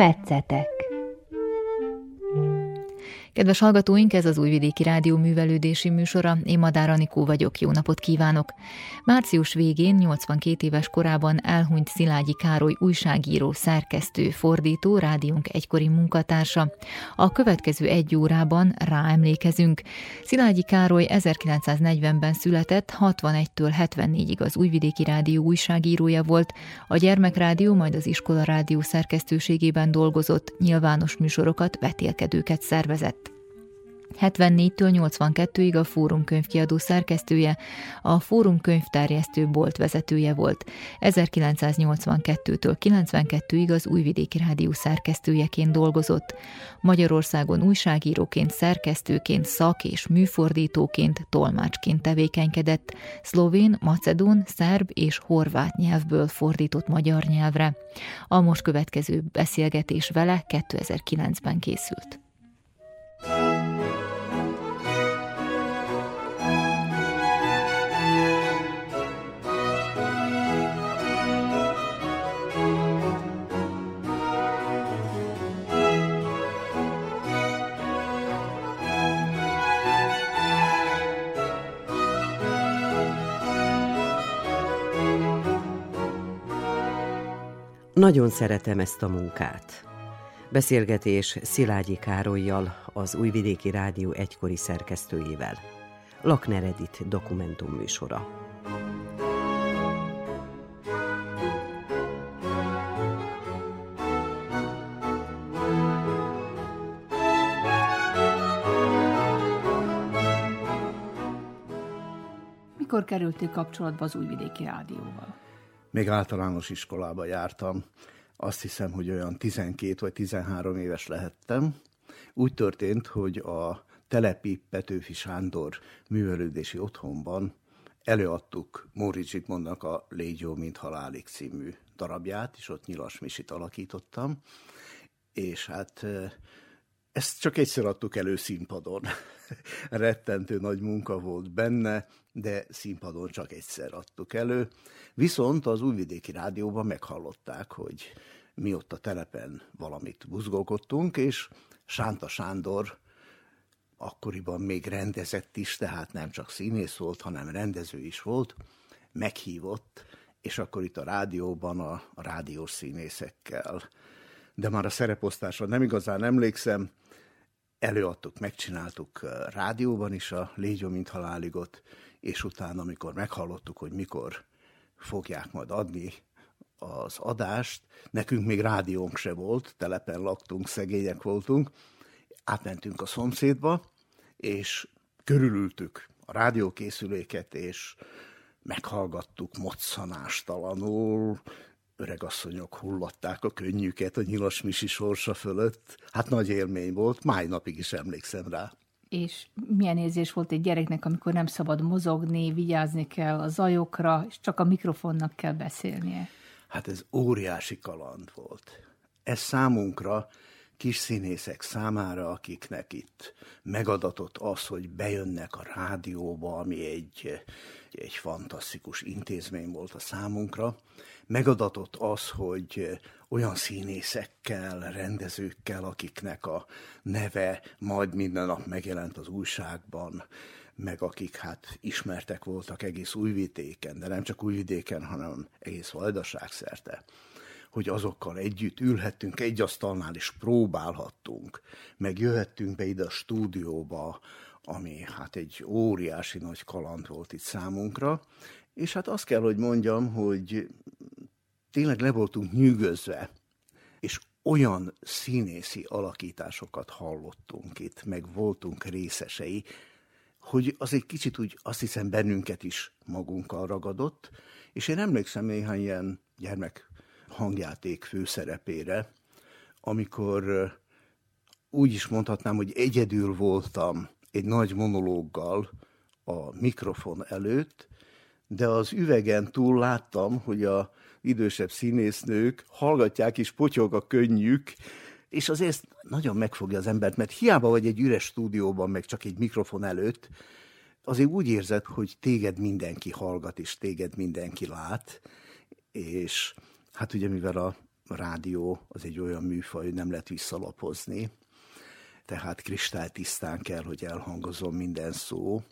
Metszetek Kedves hallgatóink, ez az Újvidéki Rádió művelődési műsora. Én Madár Anikó vagyok, jó napot kívánok! Március végén, 82 éves korában elhunyt Szilágyi Károly újságíró, szerkesztő, fordító, rádiónk egykori munkatársa. A következő egy órában ráemlékezünk. Szilágyi Károly 1940-ben született, 61-től 74-ig az Újvidéki Rádió újságírója volt, a Gyermekrádió, majd az Iskola Rádió szerkesztőségében dolgozott, nyilvános műsorokat, vetélkedőket szervezett. 74-től 82-ig a Fórum könyvkiadó szerkesztője, a Fórum könyvterjesztő bolt vezetője volt. 1982-től 92-ig az Újvidéki Rádió szerkesztőjeként dolgozott. Magyarországon újságíróként, szerkesztőként, szak- és műfordítóként, tolmácsként tevékenykedett, szlovén, macedón, szerb és horvát nyelvből fordított magyar nyelvre. A most következő beszélgetés vele 2009-ben készült. Nagyon szeretem ezt a munkát. Beszélgetés Szilágyi Károlyjal, az Újvidéki Rádió egykori szerkesztőjével. Lakner Edith dokumentum műsora. Mikor kerültél kapcsolatba az Újvidéki Rádióval? Még általános iskolába jártam. Azt hiszem, hogy olyan 12 vagy 13 éves lehettem. Úgy történt, hogy a Telepi Petőfi Sándor művelődési otthonban előadtuk Móricz Zsigmondnak a Légy jó, mint halálig című darabját, és ott Nyilas Misit alakítottam. És hát ezt csak egyszer adtuk elő színpadon. Rettentő nagy munka volt benne, de színpadon csak egyszer adtuk elő. Viszont az Újvidéki Rádióban meghallották, hogy mi ott a telepen valamit buzgolkodtunk, és Sánta Sándor akkoriban még rendezett is, tehát nem csak színész volt, hanem rendező is volt, meghívott, és akkor itt a rádióban a, a rádiós színészekkel, de már a szereposztásra nem igazán emlékszem, előadtuk, megcsináltuk rádióban is a Légyó, mint haláligot, és utána, amikor meghallottuk, hogy mikor fogják majd adni az adást, nekünk még rádiónk se volt, telepen laktunk, szegények voltunk, átmentünk a szomszédba, és körülültük a rádiókészüléket, és meghallgattuk moccanástalanul, öregasszonyok hullatták a könnyüket a nyilas misi sorsa fölött. Hát nagy élmény volt, máj napig is emlékszem rá. És milyen érzés volt egy gyereknek, amikor nem szabad mozogni, vigyázni kell a zajokra, és csak a mikrofonnak kell beszélnie? Hát ez óriási kaland volt. Ez számunkra, kis színészek számára, akiknek itt megadatott az, hogy bejönnek a rádióba, ami egy, egy fantasztikus intézmény volt a számunkra, megadatott az, hogy olyan színészekkel, rendezőkkel, akiknek a neve majd minden nap megjelent az újságban, meg akik hát ismertek voltak egész újvidéken, de nem csak újvidéken, hanem egész vajdaság szerte hogy azokkal együtt ülhettünk, egy asztalnál is próbálhattunk, meg jöhettünk be ide a stúdióba, ami hát egy óriási nagy kaland volt itt számunkra, és hát azt kell, hogy mondjam, hogy tényleg le voltunk nyűgözve, és olyan színészi alakításokat hallottunk itt, meg voltunk részesei, hogy az egy kicsit úgy azt hiszem bennünket is magunkkal ragadott, és én emlékszem néhány ilyen gyermek hangjáték főszerepére, amikor úgy is mondhatnám, hogy egyedül voltam egy nagy monológgal a mikrofon előtt, de az üvegen túl láttam, hogy a idősebb színésznők hallgatják és potyog a könnyük, és azért nagyon megfogja az embert, mert hiába vagy egy üres stúdióban, meg csak egy mikrofon előtt, azért úgy érzed, hogy téged mindenki hallgat, és téged mindenki lát, és hát ugye mivel a rádió az egy olyan műfaj, hogy nem lehet visszalapozni, tehát kristálytisztán kell, hogy elhangozom minden szó,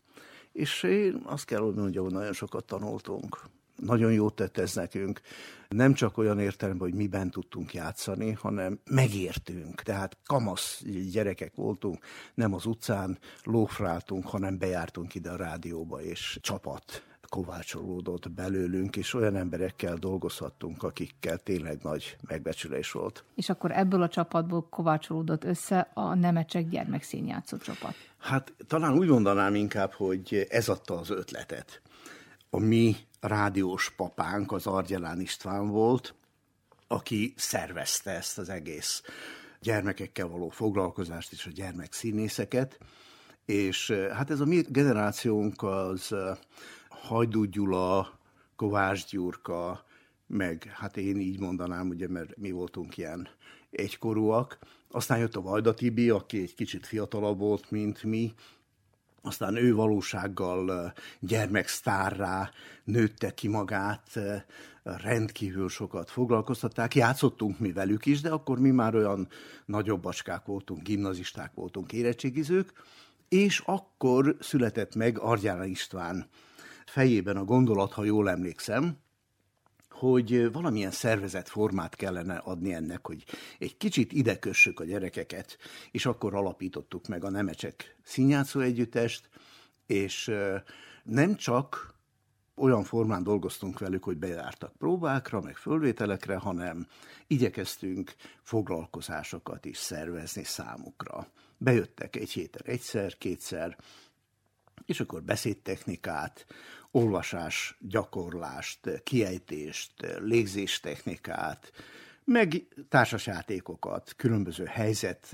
és én azt kell, mondjam, hogy nagyon sokat tanultunk. Nagyon jót tett ez nekünk. Nem csak olyan értelemben, hogy miben tudtunk játszani, hanem megértünk. Tehát kamasz gyerekek voltunk, nem az utcán lófráltunk, hanem bejártunk ide a rádióba, és csapat kovácsolódott belőlünk, és olyan emberekkel dolgozhattunk, akikkel tényleg nagy megbecsülés volt. És akkor ebből a csapatból kovácsolódott össze a Nemecsek gyermekszínjátszó csapat. Hát talán úgy mondanám inkább, hogy ez adta az ötletet. A mi rádiós papánk az Argyelán István volt, aki szervezte ezt az egész gyermekekkel való foglalkozást és a gyermekszínészeket, és hát ez a mi generációnk az Hajdú Gyula, Kovács Gyurka, meg hát én így mondanám, ugye, mert mi voltunk ilyen egykorúak. Aztán jött a Vajda Tibi, aki egy kicsit fiatalabb volt, mint mi, aztán ő valósággal gyermeksztárrá nőtte ki magát, rendkívül sokat foglalkoztatták. Játszottunk mi velük is, de akkor mi már olyan nagyobbacskák voltunk, gimnazisták voltunk, érettségizők, és akkor született meg Argyára István fejében a gondolat, ha jól emlékszem, hogy valamilyen szervezet formát kellene adni ennek, hogy egy kicsit ide kössük a gyerekeket, és akkor alapítottuk meg a Nemecsek színjátszó együttest, és nem csak olyan formán dolgoztunk velük, hogy bejártak próbákra, meg fölvételekre, hanem igyekeztünk foglalkozásokat is szervezni számukra. Bejöttek egy héten egyszer, kétszer, és akkor beszédtechnikát, olvasás, gyakorlást, kiejtést, légzéstechnikát, meg társasjátékokat, különböző helyzet,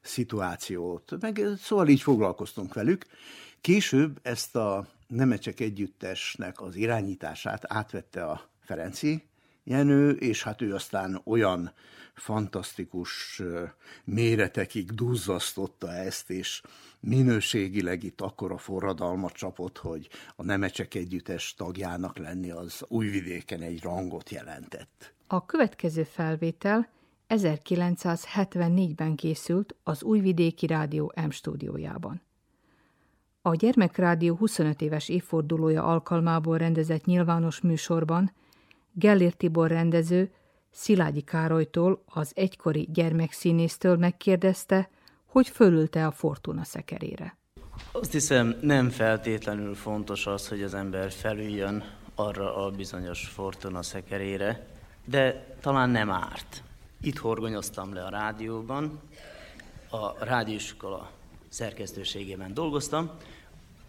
szituációt, meg szóval így foglalkoztunk velük. Később ezt a Nemecsek Együttesnek az irányítását átvette a Ferenci Jenő, és hát ő aztán olyan fantasztikus méretekig duzzasztotta ezt, és minőségileg itt akkora forradalmat csapott, hogy a Nemecsek Együttes tagjának lenni az újvidéken egy rangot jelentett. A következő felvétel 1974-ben készült az Újvidéki Rádió M stúdiójában. A Gyermekrádió 25 éves évfordulója alkalmából rendezett nyilvános műsorban Gellér Tibor rendező Szilágyi Károlytól, az egykori gyermekszínésztől megkérdezte, hogy fölülte a fortuna szekerére. Azt hiszem, nem feltétlenül fontos az, hogy az ember felüljön arra a bizonyos fortuna szekerére, de talán nem árt. Itt horgonyoztam le a rádióban, a rádióskola szerkesztőségében dolgoztam,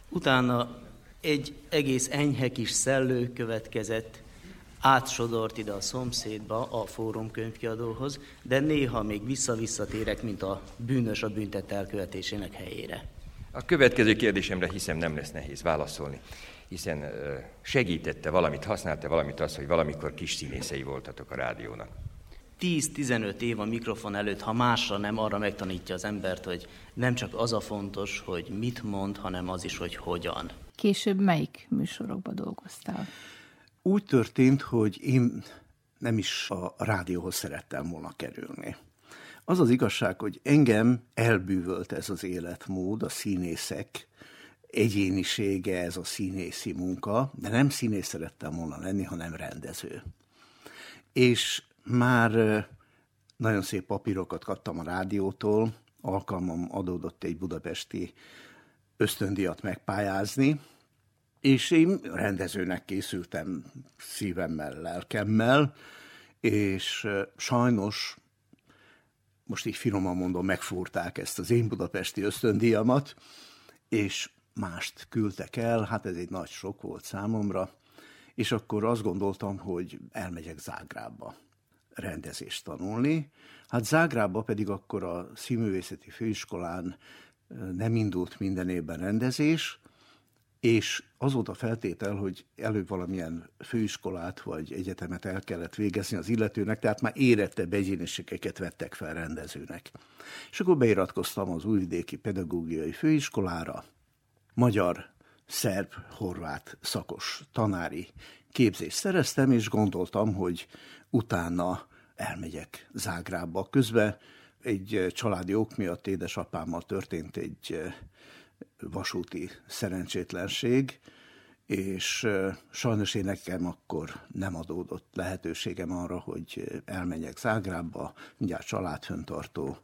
utána egy egész enyhe kis szellő következett, átsodort ide a szomszédba, a Fórum könyvkiadóhoz, de néha még vissza-visszatérek, mint a bűnös a büntet elkövetésének helyére. A következő kérdésemre hiszem nem lesz nehéz válaszolni, hiszen segítette valamit, használta valamit az, hogy valamikor kis színészei voltatok a rádiónak. 10-15 év a mikrofon előtt, ha másra nem, arra megtanítja az embert, hogy nem csak az a fontos, hogy mit mond, hanem az is, hogy hogyan. Később melyik műsorokba dolgoztál? Úgy történt, hogy én nem is a rádióhoz szerettem volna kerülni. Az az igazság, hogy engem elbűvölt ez az életmód, a színészek egyénisége, ez a színészi munka, de nem színész szerettem volna lenni, hanem rendező. És már nagyon szép papírokat kaptam a rádiótól, alkalmam adódott egy budapesti ösztöndiat megpályázni, és én rendezőnek készültem szívemmel, lelkemmel, és sajnos, most így finoman mondom, megfúrták ezt az én budapesti ösztöndíjamat, és mást küldtek el, hát ez egy nagy sok volt számomra, és akkor azt gondoltam, hogy elmegyek Zágrába rendezést tanulni. Hát Zágrába pedig akkor a színművészeti főiskolán nem indult minden évben rendezés, és az volt a feltétel, hogy előbb valamilyen főiskolát vagy egyetemet el kellett végezni az illetőnek, tehát már érettebb egyéniségeket vettek fel rendezőnek. És akkor beiratkoztam az Újvidéki Pedagógiai Főiskolára, magyar, szerb, horvát szakos tanári képzést szereztem, és gondoltam, hogy utána elmegyek Zágrába. Közben egy családi ok miatt édesapámmal történt egy vasúti szerencsétlenség, és sajnos én nekem akkor nem adódott lehetőségem arra, hogy elmenjek Zágrába, mindjárt családföntartó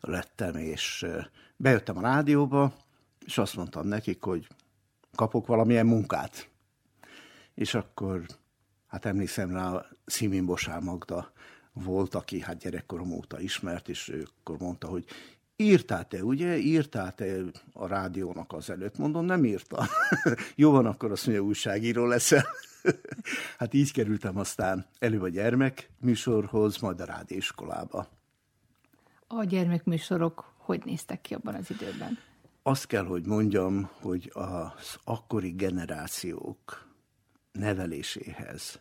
lettem, és bejöttem a rádióba, és azt mondtam nekik, hogy kapok valamilyen munkát. És akkor, hát emlékszem rá, Szimin Bosár Magda volt, aki hát gyerekkorom óta ismert, és ő akkor mondta, hogy írtál te, ugye? Írtál te a rádiónak az előtt? Mondom, nem írta. Jó van, akkor azt mondja, újságíró leszel. hát így kerültem aztán elő a gyermek műsorhoz, majd a rádióiskolába. A gyermekműsorok hogy néztek ki abban az időben? Azt kell, hogy mondjam, hogy az akkori generációk neveléséhez,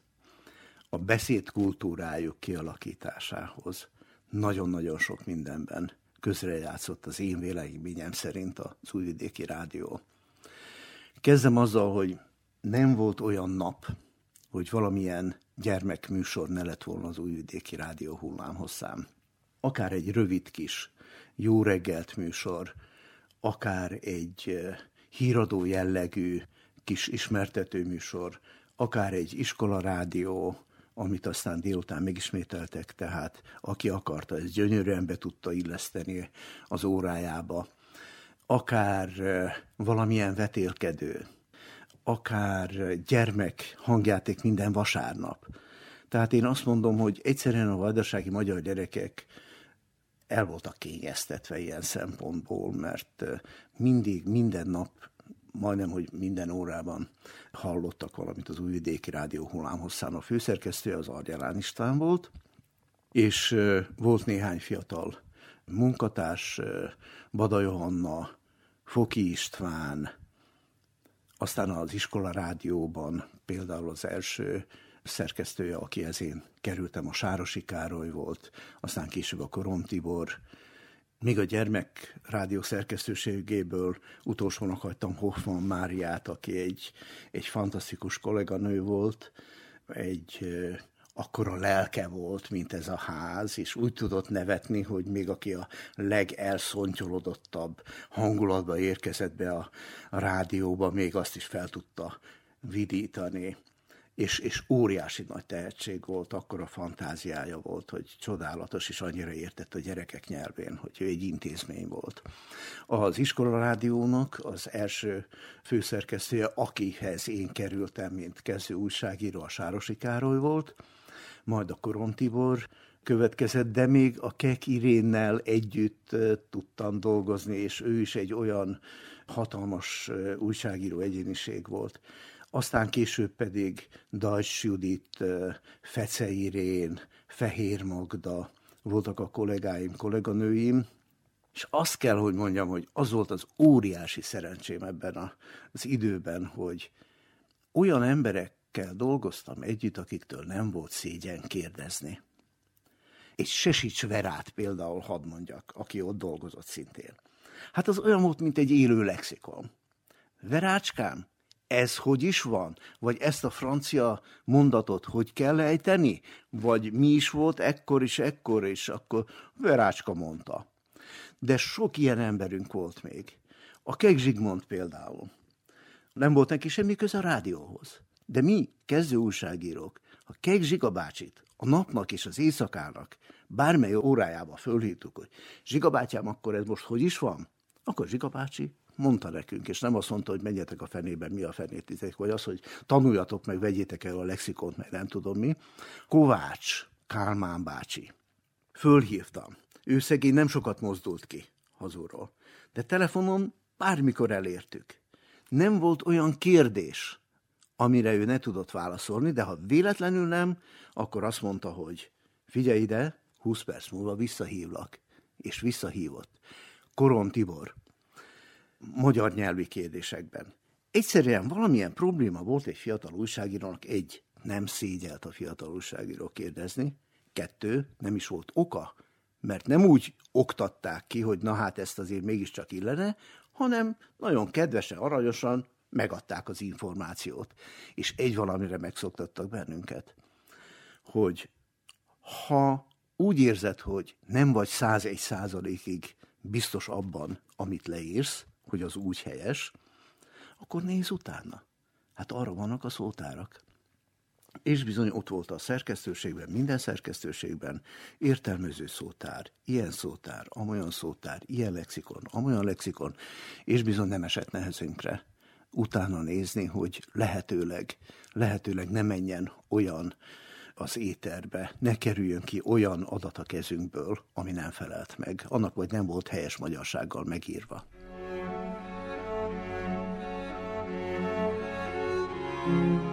a beszédkultúrájuk kialakításához nagyon-nagyon sok mindenben közrejátszott az én véleményem szerint az Újvidéki Rádió. Kezdem azzal, hogy nem volt olyan nap, hogy valamilyen gyermekműsor ne lett volna az Újvidéki Rádió hullámhosszám. Akár egy rövid kis jó reggelt műsor, akár egy híradó jellegű kis ismertető műsor, akár egy iskola rádió, amit aztán délután megismételtek, tehát aki akarta, ez gyönyörűen be tudta illeszteni az órájába. Akár valamilyen vetélkedő, akár gyermek hangjáték minden vasárnap. Tehát én azt mondom, hogy egyszerűen a vajdasági magyar gyerekek el voltak kényeztetve ilyen szempontból, mert mindig, minden nap, majdnem, hogy minden órában hallottak valamit az Újvidéki Rádió hullámhosszán. A főszerkesztője az Argyalán István volt, és volt néhány fiatal munkatárs, Bada Johanna, Foki István, aztán az iskola rádióban például az első szerkesztője, akihez én kerültem, a Sárosi Károly volt, aztán később a Koron Tibor, még a gyermek rádió szerkesztőségéből utolsónak hagytam Hoffman Máriát, aki egy, egy fantasztikus kolléganő volt, egy akkora lelke volt, mint ez a ház, és úgy tudott nevetni, hogy még aki a legelszontyolodottabb hangulatba érkezett be a, a rádióba, még azt is fel tudta vidítani és, és óriási nagy tehetség volt, akkor a fantáziája volt, hogy csodálatos, és annyira értett a gyerekek nyelvén, hogy ő egy intézmény volt. Az iskola rádiónak az első főszerkesztője, akihez én kerültem, mint kezdő újságíró, a Sárosi Károly volt, majd a Koron Tibor következett, de még a Kek Irénnel együtt tudtam dolgozni, és ő is egy olyan hatalmas újságíró egyéniség volt, aztán később pedig Dajs Judit, Fece Irén, Fehér Magda, voltak a kollégáim, kolléganőim, és azt kell, hogy mondjam, hogy az volt az óriási szerencsém ebben az időben, hogy olyan emberekkel dolgoztam együtt, akiktől nem volt szégyen kérdezni. Egy Sesics Verát például hadd mondjak, aki ott dolgozott szintén. Hát az olyan volt, mint egy élő lexikon. Verácskám, ez hogy is van? Vagy ezt a francia mondatot hogy kell ejteni? Vagy mi is volt ekkor is, ekkor is, akkor Verácska mondta. De sok ilyen emberünk volt még. A Kek Zsigmond például. Nem volt neki semmi köze a rádióhoz. De mi, kezdő újságírók, a Kek Zsiga a napnak és az éjszakának bármely órájába fölhívtuk, hogy Zsiga bátyám, akkor ez most hogy is van? Akkor Zsiga bácsi mondta nekünk, és nem azt mondta, hogy menjetek a fenében, mi a fenét tizek, vagy az, hogy tanuljatok meg, vegyétek el a lexikont, meg nem tudom mi. Kovács Kálmán bácsi. Fölhívtam. Ő szegény nem sokat mozdult ki hazúról. De telefonon bármikor elértük. Nem volt olyan kérdés, amire ő ne tudott válaszolni, de ha véletlenül nem, akkor azt mondta, hogy figyelj ide, 20 perc múlva visszahívlak. És visszahívott. Koron Tibor, magyar nyelvi kérdésekben. Egyszerűen valamilyen probléma volt egy fiatal újságírónak, egy, nem szégyelt a fiatal újságíró kérdezni, kettő, nem is volt oka, mert nem úgy oktatták ki, hogy na hát ezt azért mégiscsak illene, hanem nagyon kedvesen, aranyosan megadták az információt. És egy valamire megszoktattak bennünket, hogy ha úgy érzed, hogy nem vagy 101 százalékig biztos abban, amit leírsz, hogy az úgy helyes, akkor nézz utána. Hát arra vannak a szótárak. És bizony ott volt a szerkesztőségben, minden szerkesztőségben értelmező szótár, ilyen szótár, amolyan szótár, ilyen lexikon, amolyan lexikon, és bizony nem esett nehezünkre utána nézni, hogy lehetőleg, lehetőleg ne menjen olyan az éterbe, ne kerüljön ki olyan adat a kezünkből, ami nem felelt meg, annak vagy nem volt helyes magyarsággal megírva. Thank you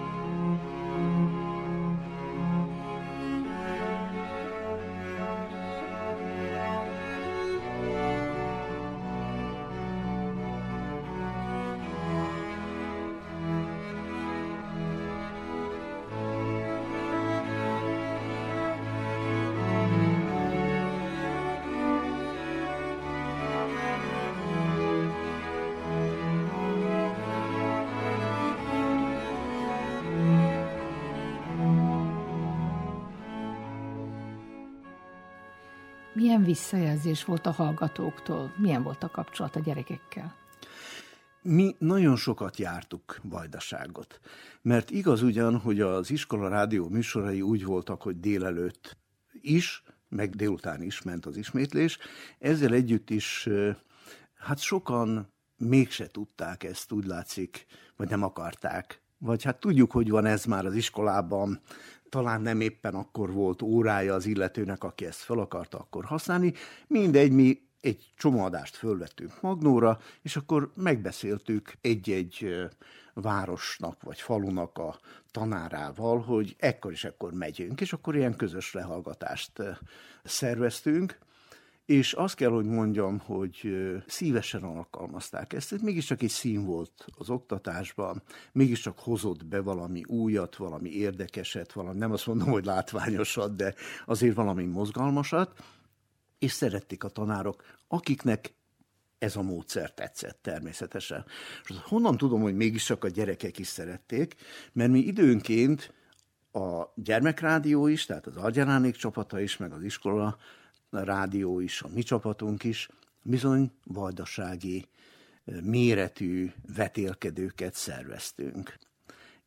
visszajelzés volt a hallgatóktól? Milyen volt a kapcsolat a gyerekekkel? Mi nagyon sokat jártuk vajdaságot, mert igaz ugyan, hogy az iskola rádió műsorai úgy voltak, hogy délelőtt is, meg délután is ment az ismétlés, ezzel együtt is, hát sokan mégse tudták ezt, úgy látszik, vagy nem akarták. Vagy hát tudjuk, hogy van ez már az iskolában, talán nem éppen akkor volt órája az illetőnek, aki ezt fel akarta akkor használni. Mindegy, mi egy csomó adást fölvettünk Magnóra, és akkor megbeszéltük egy-egy városnak vagy falunak a tanárával, hogy ekkor és ekkor megyünk, és akkor ilyen közös lehallgatást szerveztünk és azt kell, hogy mondjam, hogy szívesen alkalmazták ezt. Ez mégiscsak egy szín volt az oktatásban, mégiscsak hozott be valami újat, valami érdekeset, valami, nem azt mondom, hogy látványosat, de azért valami mozgalmasat, és szerették a tanárok, akiknek ez a módszer tetszett természetesen. És honnan tudom, hogy mégiscsak a gyerekek is szerették, mert mi időnként a gyermekrádió is, tehát az Argyanánék csapata is, meg az iskola a rádió is, a mi csapatunk is, bizony vajdasági méretű vetélkedőket szerveztünk.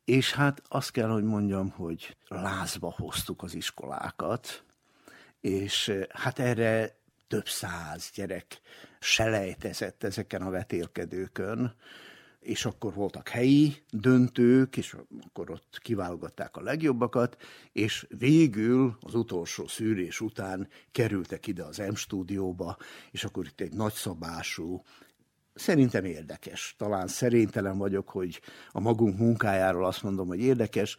És hát azt kell, hogy mondjam, hogy lázba hoztuk az iskolákat, és hát erre több száz gyerek selejtezett ezeken a vetélkedőkön, és akkor voltak helyi döntők, és akkor ott kiválogatták a legjobbakat, és végül az utolsó szűrés után kerültek ide az M-stúdióba, és akkor itt egy nagyszabású, Szerintem érdekes. Talán szerénytelen vagyok, hogy a magunk munkájáról azt mondom, hogy érdekes,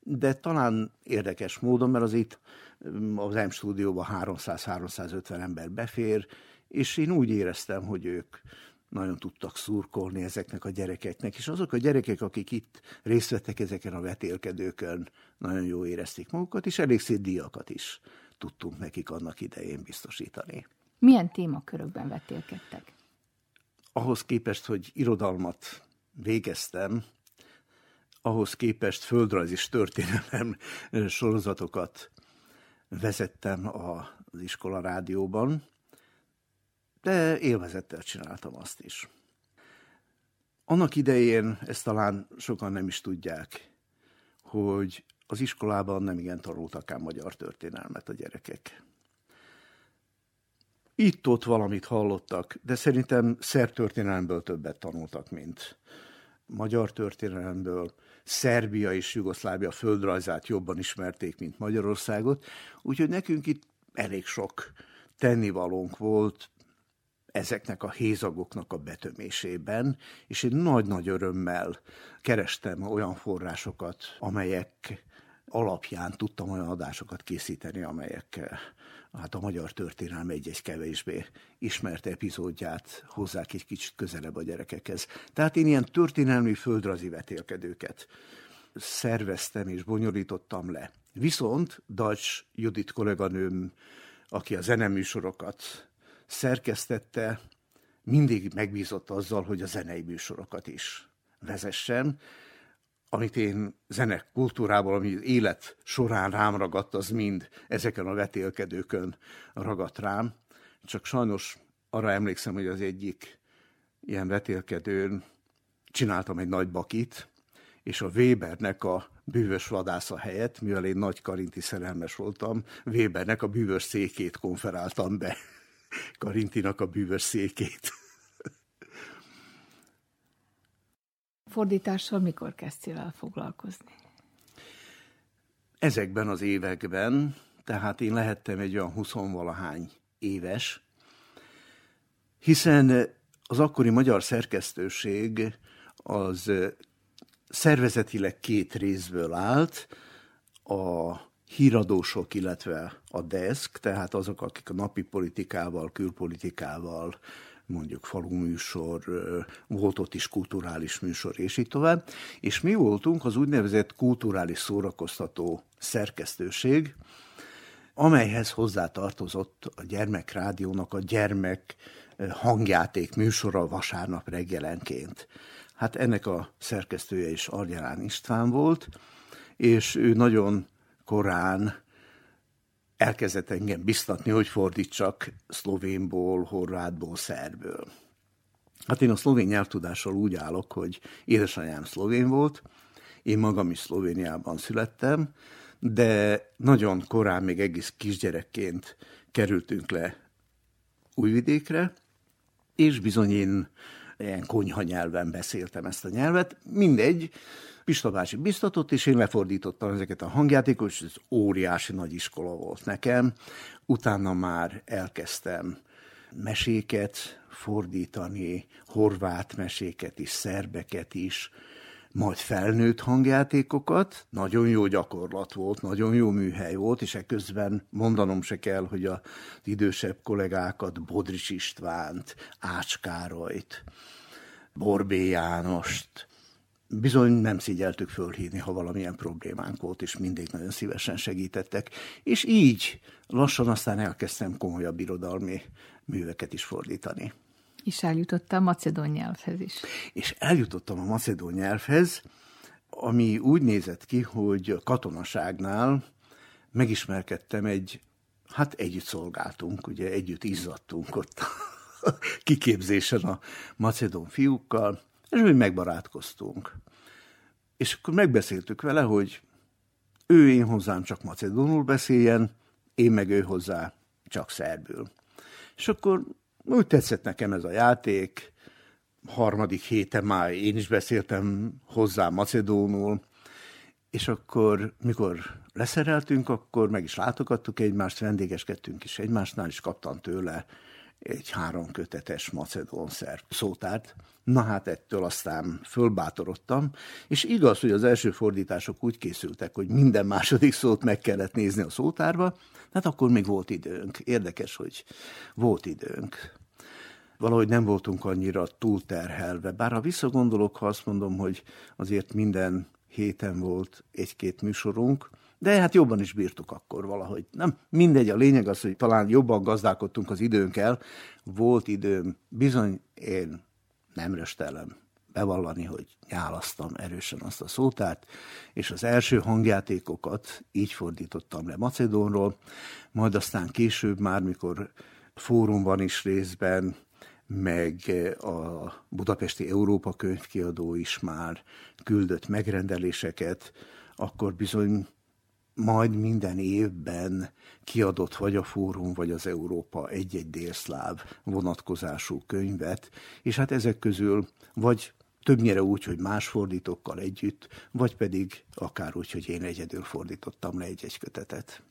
de talán érdekes módon, mert az itt az M stúdióban 300-350 ember befér, és én úgy éreztem, hogy ők nagyon tudtak szurkolni ezeknek a gyerekeknek, és azok a gyerekek, akik itt részt vettek ezeken a vetélkedőkön, nagyon jó érezték magukat, és elég szép díjakat is tudtunk nekik annak idején biztosítani. Milyen témakörökben vetélkedtek? Ahhoz képest, hogy irodalmat végeztem, ahhoz képest földrajz és történelem sorozatokat vezettem az iskola rádióban, de élvezettel csináltam azt is. Annak idején, ezt talán sokan nem is tudják, hogy az iskolában nem igen tanultak ám magyar történelmet a gyerekek. Itt-ott valamit hallottak, de szerintem szerb történelemből többet tanultak, mint magyar történelemből. Szerbia és Jugoszlávia földrajzát jobban ismerték, mint Magyarországot, úgyhogy nekünk itt elég sok tennivalónk volt, ezeknek a hézagoknak a betömésében, és én nagy-nagy örömmel kerestem olyan forrásokat, amelyek alapján tudtam olyan adásokat készíteni, amelyek hát a magyar történelme egy-egy kevésbé ismert epizódját hozzák egy kicsit közelebb a gyerekekhez. Tehát én ilyen történelmi földrajzi vetélkedőket szerveztem és bonyolítottam le. Viszont Dajcs Judit kolléganőm, aki a zeneműsorokat szerkesztette, mindig megbízott azzal, hogy a zenei műsorokat is vezessen. amit én zenek kultúrából, ami élet során rám ragadt, az mind ezeken a vetélkedőkön ragadt rám. Csak sajnos arra emlékszem, hogy az egyik ilyen vetélkedőn csináltam egy nagy bakit, és a Webernek a bűvös vadásza helyett, mivel én nagy karinti szerelmes voltam, Webernek a bűvös székét konferáltam be. Karintinak a bűvös székét. Fordítással mikor kezdtél el foglalkozni? Ezekben az években, tehát én lehettem egy olyan huszonvalahány éves, hiszen az akkori magyar szerkesztőség az szervezetileg két részből állt, a híradósok, illetve a desk, tehát azok, akik a napi politikával, külpolitikával, mondjuk falu műsor, volt ott is kulturális műsor, és így tovább. És mi voltunk az úgynevezett kulturális szórakoztató szerkesztőség, amelyhez hozzátartozott a gyermekrádiónak a gyermek hangjáték műsora vasárnap reggelenként. Hát ennek a szerkesztője is Argyalán István volt, és ő nagyon korán elkezdett engem biztatni, hogy fordítsak szlovénból, horvátból, szerből. Hát én a szlovén nyelvtudással úgy állok, hogy édesanyám szlovén volt, én magam is Szlovéniában születtem, de nagyon korán, még egész kisgyerekként kerültünk le Újvidékre, és bizony én ilyen konyha nyelven beszéltem ezt a nyelvet. Mindegy, Pista bácsi biztatott, és én lefordítottam ezeket a hangjátékot, és ez óriási nagy iskola volt nekem. Utána már elkezdtem meséket fordítani, horvát meséket is, szerbeket is, majd felnőtt hangjátékokat. Nagyon jó gyakorlat volt, nagyon jó műhely volt, és ekközben mondanom se kell, hogy az idősebb kollégákat, Bodris Istvánt, Ács Károlyt, Borbé Jánost, bizony nem szígyeltük fölhívni, ha valamilyen problémánk volt, és mindig nagyon szívesen segítettek. És így lassan aztán elkezdtem komolyabb irodalmi műveket is fordítani. És eljutottam a macedón nyelvhez is. És eljutottam a macedón nyelvhez, ami úgy nézett ki, hogy a katonaságnál megismerkedtem egy, hát együtt szolgáltunk, ugye együtt izzadtunk ott a kiképzésen a macedón fiúkkal, és úgy megbarátkoztunk. És akkor megbeszéltük vele, hogy ő én hozzám csak macedónul beszéljen, én meg ő hozzá csak szerbül. És akkor úgy tetszett nekem ez a játék, harmadik héten már én is beszéltem hozzá macedónul, és akkor, mikor leszereltünk, akkor meg is látogattuk egymást, vendégeskedtünk is egymásnál, és kaptam tőle egy három kötetes macedón szerb szótárt. Na hát ettől aztán fölbátorodtam, és igaz, hogy az első fordítások úgy készültek, hogy minden második szót meg kellett nézni a szótárba, hát akkor még volt időnk. Érdekes, hogy volt időnk. Valahogy nem voltunk annyira túlterhelve. Bár ha visszagondolok, ha azt mondom, hogy azért minden héten volt egy-két műsorunk, de hát jobban is bírtuk akkor valahogy. Nem, mindegy, a lényeg az, hogy talán jobban gazdálkodtunk az időnkkel. Volt időm, bizony én nem röstelem bevallani, hogy nyálasztam erősen azt a szótát, és az első hangjátékokat így fordítottam le Macedónról, majd aztán később már, mikor fórumban is részben, meg a Budapesti Európa könyvkiadó is már küldött megrendeléseket, akkor bizony majd minden évben kiadott vagy a Fórum, vagy az Európa egy-egy délszláv vonatkozású könyvet, és hát ezek közül vagy többnyire úgy, hogy más fordítókkal együtt, vagy pedig akár úgy, hogy én egyedül fordítottam le egy-egy kötetet.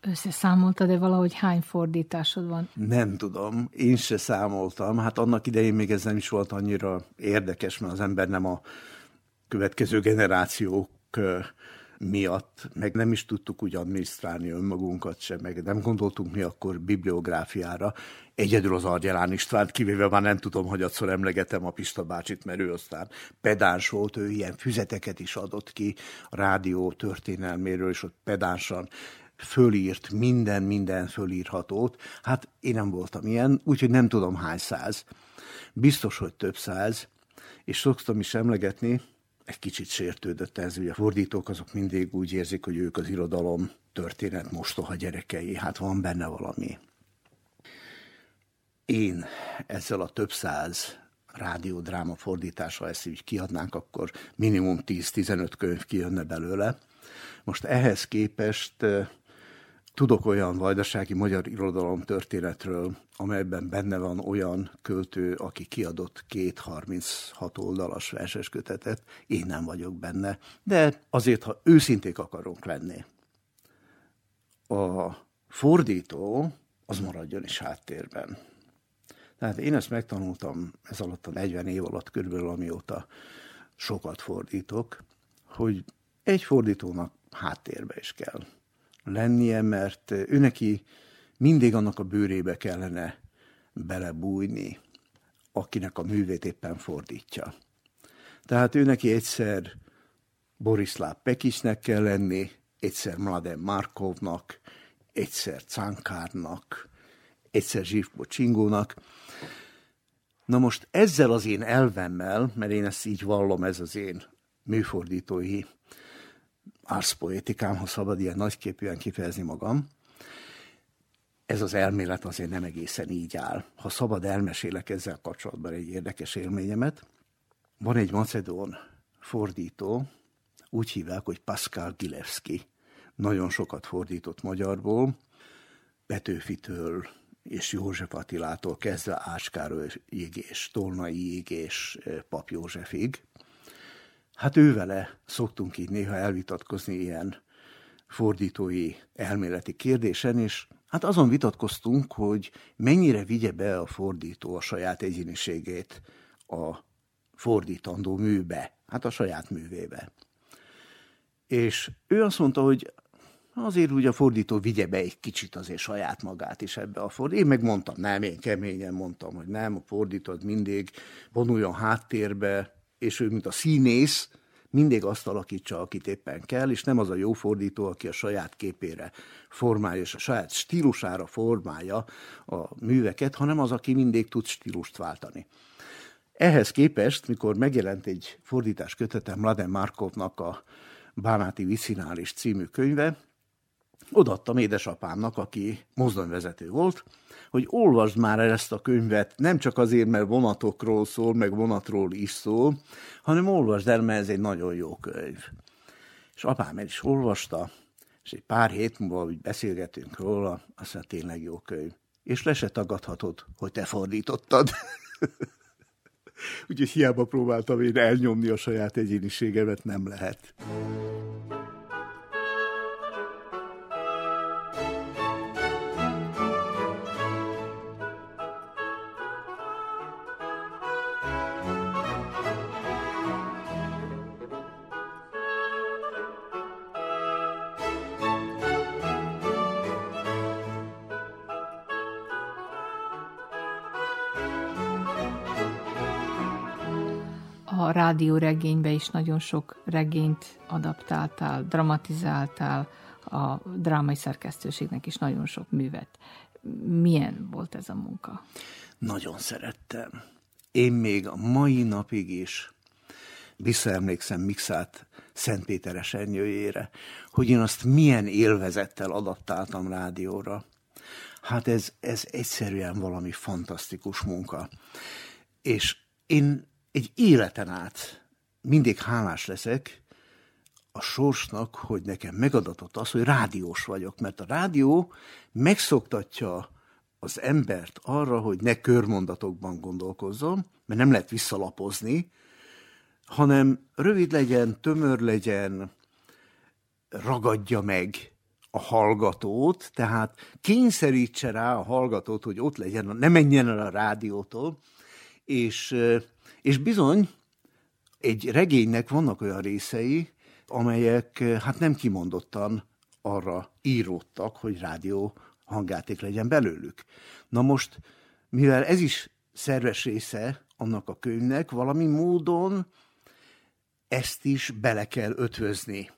Összeszámoltad-e valahogy hány fordításod van? Nem tudom, én se számoltam. Hát annak idején még ez nem is volt annyira érdekes, mert az ember nem a következő generációk miatt, meg nem is tudtuk úgy adminisztrálni önmagunkat sem, meg nem gondoltunk mi akkor bibliográfiára. Egyedül az Argyelán Istvánt, kivéve már nem tudom, hogy adszor emlegetem a Pista bácsit, mert ő aztán pedáns volt, ő ilyen füzeteket is adott ki a rádió történelméről, és ott pedánsan fölírt minden, minden fölírhatót. Hát én nem voltam ilyen, úgyhogy nem tudom hány száz. Biztos, hogy több száz, és szoktam is emlegetni, egy kicsit sértődött ez. Ugye a fordítók azok mindig úgy érzik, hogy ők az irodalom történet mostoha gyerekei. Hát van benne valami. Én ezzel a több száz rádiódráma fordítása, ezt így kiadnánk, akkor minimum 10-15 könyv kijönne belőle. Most ehhez képest tudok olyan vajdasági magyar irodalom történetről, amelyben benne van olyan költő, aki kiadott két 36 oldalas verses kötetet, én nem vagyok benne, de azért, ha őszinték akarunk lenni, a fordító az maradjon is háttérben. Tehát én ezt megtanultam ez alatt a 40 év alatt körülbelül, amióta sokat fordítok, hogy egy fordítónak háttérbe is kell lennie, mert ő neki mindig annak a bőrébe kellene belebújni, akinek a művét éppen fordítja. Tehát ő neki egyszer Borislav Pekisnek kell lenni, egyszer Mladen Markovnak, egyszer Cánkárnak, egyszer Zsivko Csingónak. Na most ezzel az én elvemmel, mert én ezt így vallom, ez az én műfordítói arszpoetikám, ha szabad ilyen nagyképűen kifejezni magam, ez az elmélet azért nem egészen így áll. Ha szabad, elmesélek ezzel kapcsolatban egy érdekes élményemet. Van egy macedón fordító, úgy hívják, hogy Pascal Gilevski. Nagyon sokat fordított magyarból, Petőfitől és József Attilától kezdve Ácskárolyig és Tolnaiig és Pap Józsefig. Hát ővele szoktunk így néha elvitatkozni ilyen fordítói elméleti kérdésen, és hát azon vitatkoztunk, hogy mennyire vigye be a fordító a saját egyéniségét a fordítandó műbe, hát a saját művébe. És ő azt mondta, hogy azért úgy a fordító vigye be egy kicsit azért saját magát is ebbe a fordító. Én megmondtam, nem, én keményen mondtam, hogy nem, a fordító mindig vonuljon háttérbe, és ő, mint a színész, mindig azt alakítsa, akit éppen kell, és nem az a jó fordító, aki a saját képére formálja, és a saját stílusára formálja a műveket, hanem az, aki mindig tud stílust váltani. Ehhez képest, mikor megjelent egy fordítás kötetem Mladen Markovnak a Bánáti Viszinális című könyve, odaadtam édesapámnak, aki mozdonyvezető volt, hogy olvasd már el ezt a könyvet, nem csak azért, mert vonatokról szól, meg vonatról is szól, hanem olvasd el, mert ez egy nagyon jó könyv. És apám el is olvasta, és egy pár hét múlva, hogy beszélgetünk róla, azt mondja, tényleg jó könyv. És le se tagadhatod, hogy te fordítottad. Úgyhogy hiába próbáltam én elnyomni a saját egyéniségemet, nem lehet. Rádióregénybe is nagyon sok regényt adaptáltál, dramatizáltál, a drámai szerkesztőségnek is nagyon sok művet. Milyen volt ez a munka? Nagyon szerettem. Én még a mai napig is visszaemlékszem Mixát Szentpéter esernyőjére, hogy én azt milyen élvezettel adaptáltam rádióra. Hát ez, ez egyszerűen valami fantasztikus munka. És én egy életen át mindig hálás leszek a sorsnak, hogy nekem megadatott az, hogy rádiós vagyok, mert a rádió megszoktatja az embert arra, hogy ne körmondatokban gondolkozzon, mert nem lehet visszalapozni, hanem rövid legyen, tömör legyen, ragadja meg a hallgatót, tehát kényszerítse rá a hallgatót, hogy ott legyen, ne menjen el a rádiótól, és és bizony, egy regénynek vannak olyan részei, amelyek hát nem kimondottan arra íródtak, hogy rádió hangjáték legyen belőlük. Na most, mivel ez is szerves része annak a könyvnek, valami módon ezt is bele kell ötvözni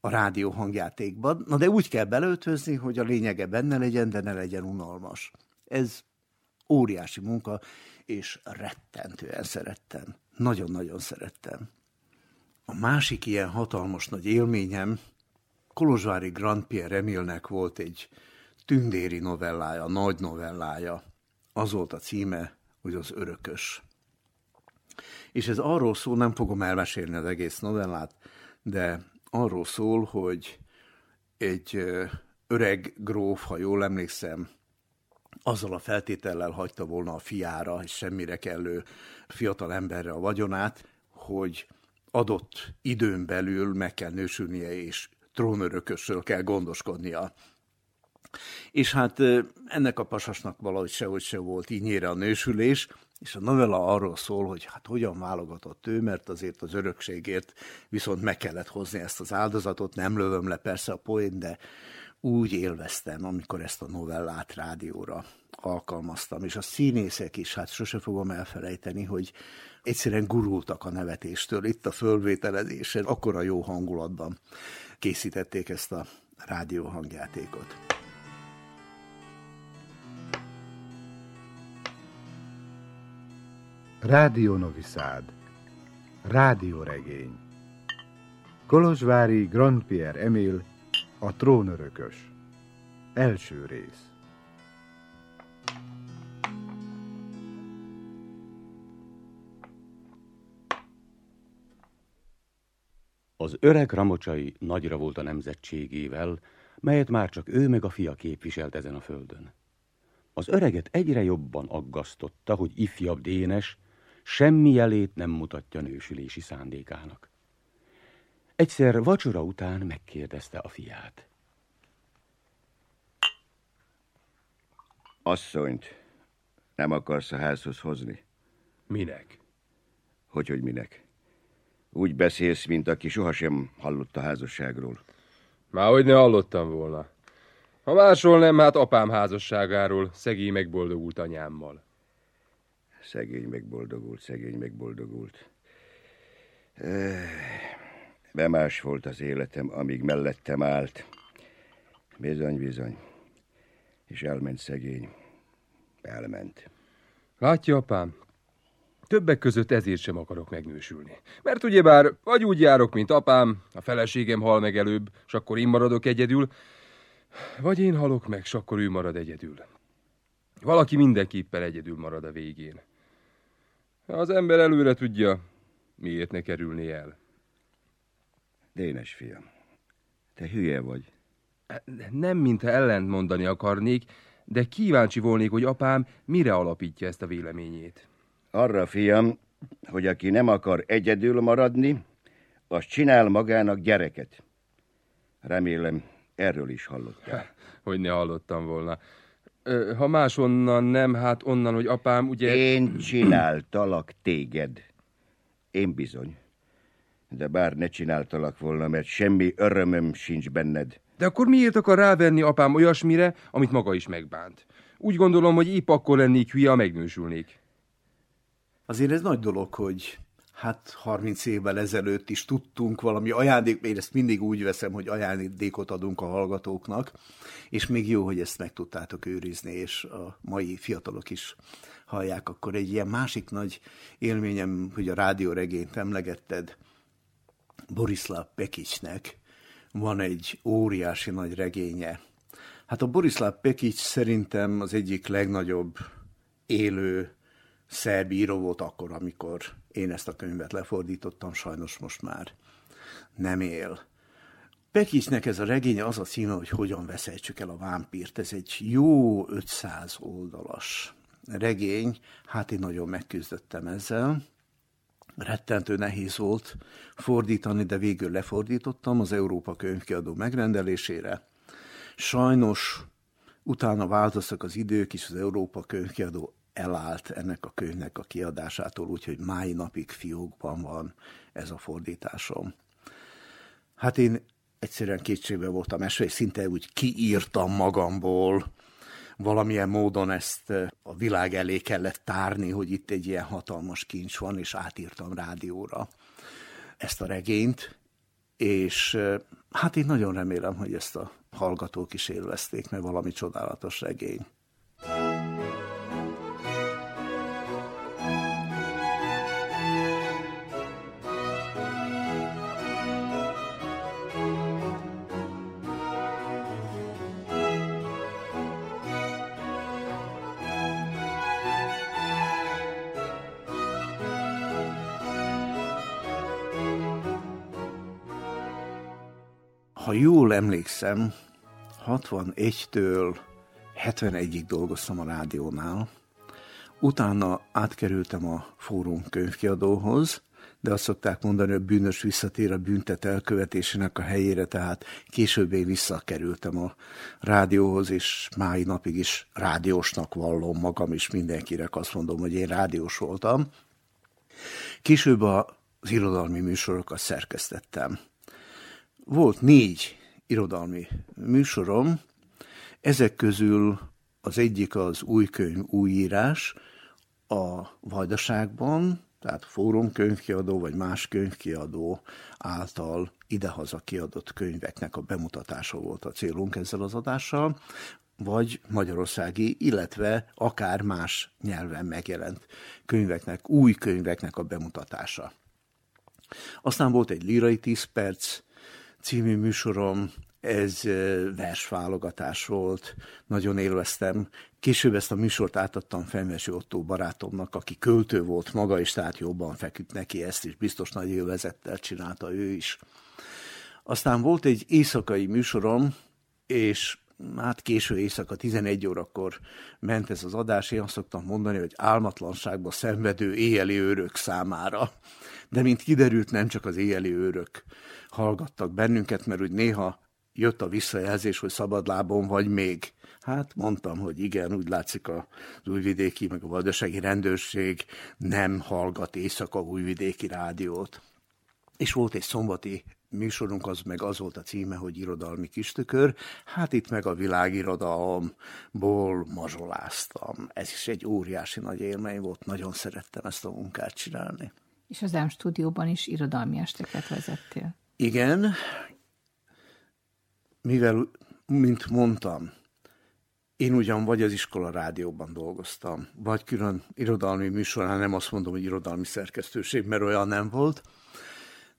a rádió hangjátékba. Na de úgy kell beleötvözni, hogy a lényege benne legyen, de ne legyen unalmas. Ez óriási munka, és rettentően szerettem. Nagyon-nagyon szerettem. A másik ilyen hatalmas nagy élményem Kolozsvári Grand Pierre Emilnek volt egy tündéri novellája, nagy novellája. Az volt a címe, hogy az örökös. És ez arról szól, nem fogom elmesélni az egész novellát, de arról szól, hogy egy öreg gróf, ha jól emlékszem, azzal a feltétellel hagyta volna a fiára, és semmire kellő fiatal emberre a vagyonát, hogy adott időn belül meg kell nősülnie, és trónörökösről kell gondoskodnia. És hát ennek a pasasnak valahogy sehogy se volt ínyére a nősülés, és a novella arról szól, hogy hát hogyan válogatott ő, mert azért az örökségért viszont meg kellett hozni ezt az áldozatot, nem lövöm le persze a poén, de úgy élveztem, amikor ezt a novellát rádióra alkalmaztam, és a színészek is, hát sose fogom elfelejteni, hogy egyszerűen gurultak a nevetéstől itt a fölvételezésen, akkor a jó hangulatban készítették ezt a rádió hangjátékot. Rádió Noviszád Rádióregény Kolozsvári Grand Pierre Emil A trónörökös Első rész Az öreg Ramocsai nagyra volt a nemzetségével, melyet már csak ő meg a fia képviselt ezen a földön. Az öreget egyre jobban aggasztotta, hogy ifjabb Dénes semmi jelét nem mutatja nősülési szándékának. Egyszer vacsora után megkérdezte a fiát. Asszonyt nem akarsz a házhoz hozni? Minek? Hogy, hogy minek? Úgy beszélsz, mint aki sohasem hallott a házasságról. Már hogy ne hallottam volna. Ha másról nem, hát apám házasságáról, szegény megboldogult anyámmal. Szegény megboldogult, szegény megboldogult. Bemás volt az életem, amíg mellettem állt. Bizony, bizony. És elment szegény. Elment. Látja, apám, Többek között ezért sem akarok megnősülni. Mert ugyebár vagy úgy járok, mint apám, a feleségem hal meg előbb, és akkor én maradok egyedül, vagy én halok meg, és akkor ő marad egyedül. Valaki mindenképpen egyedül marad a végén. Az ember előre tudja, miért ne kerülni el. Dénes fiam, te hülye vagy. Nem, mintha ellent mondani akarnék, de kíváncsi volnék, hogy apám mire alapítja ezt a véleményét. Arra, fiam, hogy aki nem akar egyedül maradni, az csinál magának gyereket. Remélem, erről is hallottál. Hogy ne hallottam volna. Ha másonnan nem, hát onnan, hogy apám ugye... Én csináltalak téged. Én bizony. De bár ne csináltalak volna, mert semmi örömöm sincs benned. De akkor miért akar rávenni apám olyasmire, amit maga is megbánt? Úgy gondolom, hogy épp akkor lennék hülye, ha megnősülnék. Azért ez nagy dolog, hogy hát 30 évvel ezelőtt is tudtunk valami ajándék, én ezt mindig úgy veszem, hogy ajándékot adunk a hallgatóknak, és még jó, hogy ezt meg tudtátok őrizni, és a mai fiatalok is hallják, akkor egy ilyen másik nagy élményem, hogy a rádióregényt emlegetted, Borislav Pekicsnek van egy óriási nagy regénye. Hát a Borislav Pekics szerintem az egyik legnagyobb élő szerb író volt akkor, amikor én ezt a könyvet lefordítottam, sajnos most már nem él. Pekicsnek ez a regénye az a címe, hogy hogyan veszejtsük el a vámpírt. Ez egy jó 500 oldalas regény, hát én nagyon megküzdöttem ezzel. Rettentő nehéz volt fordítani, de végül lefordítottam az Európa könyvkiadó megrendelésére. Sajnos utána változtak az idők, és az Európa könyvkiadó elállt ennek a könyvnek a kiadásától, úgyhogy máj napig fiókban van ez a fordításom. Hát én egyszerűen kétségbe voltam esve, és szinte úgy kiírtam magamból, valamilyen módon ezt a világ elé kellett tárni, hogy itt egy ilyen hatalmas kincs van, és átírtam rádióra ezt a regényt, és hát én nagyon remélem, hogy ezt a hallgatók is élvezték, mert valami csodálatos regény. Emlékszem, 61-től 71-ig dolgoztam a rádiónál, utána átkerültem a Fórum könyvkiadóhoz, de azt szokták mondani, hogy bűnös visszatér a büntet elkövetésének a helyére, tehát később én visszakerültem a rádióhoz, és máj napig is rádiósnak vallom magam, és mindenkire azt mondom, hogy én rádiós voltam. Később az irodalmi műsorokat szerkesztettem. Volt négy irodalmi műsorom, ezek közül az egyik az új könyv, újírás a Vajdaságban, tehát fórum könyvkiadó vagy más könyvkiadó által idehaza kiadott könyveknek a bemutatása volt a célunk ezzel az adással, vagy magyarországi, illetve akár más nyelven megjelent könyveknek, új könyveknek a bemutatása. Aztán volt egy Lirai 10 perc című műsorom, ez versválogatás volt, nagyon élveztem. Később ezt a műsort átadtam Fenvesi Ottó barátomnak, aki költő volt maga, és tehát jobban feküdt neki ezt is, biztos nagy élvezettel csinálta ő is. Aztán volt egy éjszakai műsorom, és hát késő éjszaka, 11 órakor ment ez az adás, én azt szoktam mondani, hogy álmatlanságba szenvedő éjeli őrök számára. De mint kiderült, nem csak az éjeli őrök hallgattak bennünket, mert úgy néha jött a visszajelzés, hogy szabadlábon vagy még. Hát mondtam, hogy igen, úgy látszik az újvidéki, meg a vajdasági rendőrség nem hallgat éjszaka újvidéki rádiót. És volt egy szombati műsorunk, az meg az volt a címe, hogy Irodalmi Kistökör. Hát itt meg a világirodalomból mazsoláztam. Ez is egy óriási nagy élmény volt, nagyon szerettem ezt a munkát csinálni. És az M stúdióban is irodalmi esteket vezettél. Igen, mivel, mint mondtam, én ugyan vagy az iskola rádióban dolgoztam, vagy külön irodalmi műsorán, nem azt mondom, hogy irodalmi szerkesztőség, mert olyan nem volt,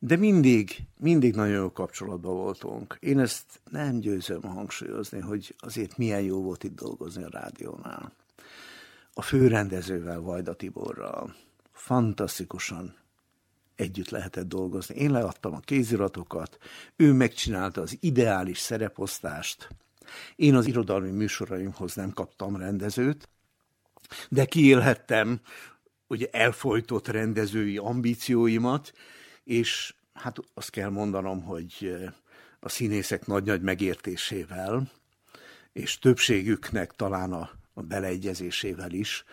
de mindig, mindig nagyon jó kapcsolatban voltunk. Én ezt nem győzöm hangsúlyozni, hogy azért milyen jó volt itt dolgozni a rádiónál. A főrendezővel, Vajda Tiborral fantasztikusan együtt lehetett dolgozni. Én leadtam a kéziratokat, ő megcsinálta az ideális szereposztást. Én az irodalmi műsoraimhoz nem kaptam rendezőt, de kiélhettem ugye elfolytott rendezői ambícióimat, és hát azt kell mondanom, hogy a színészek nagy-nagy megértésével, és többségüknek talán a, a beleegyezésével is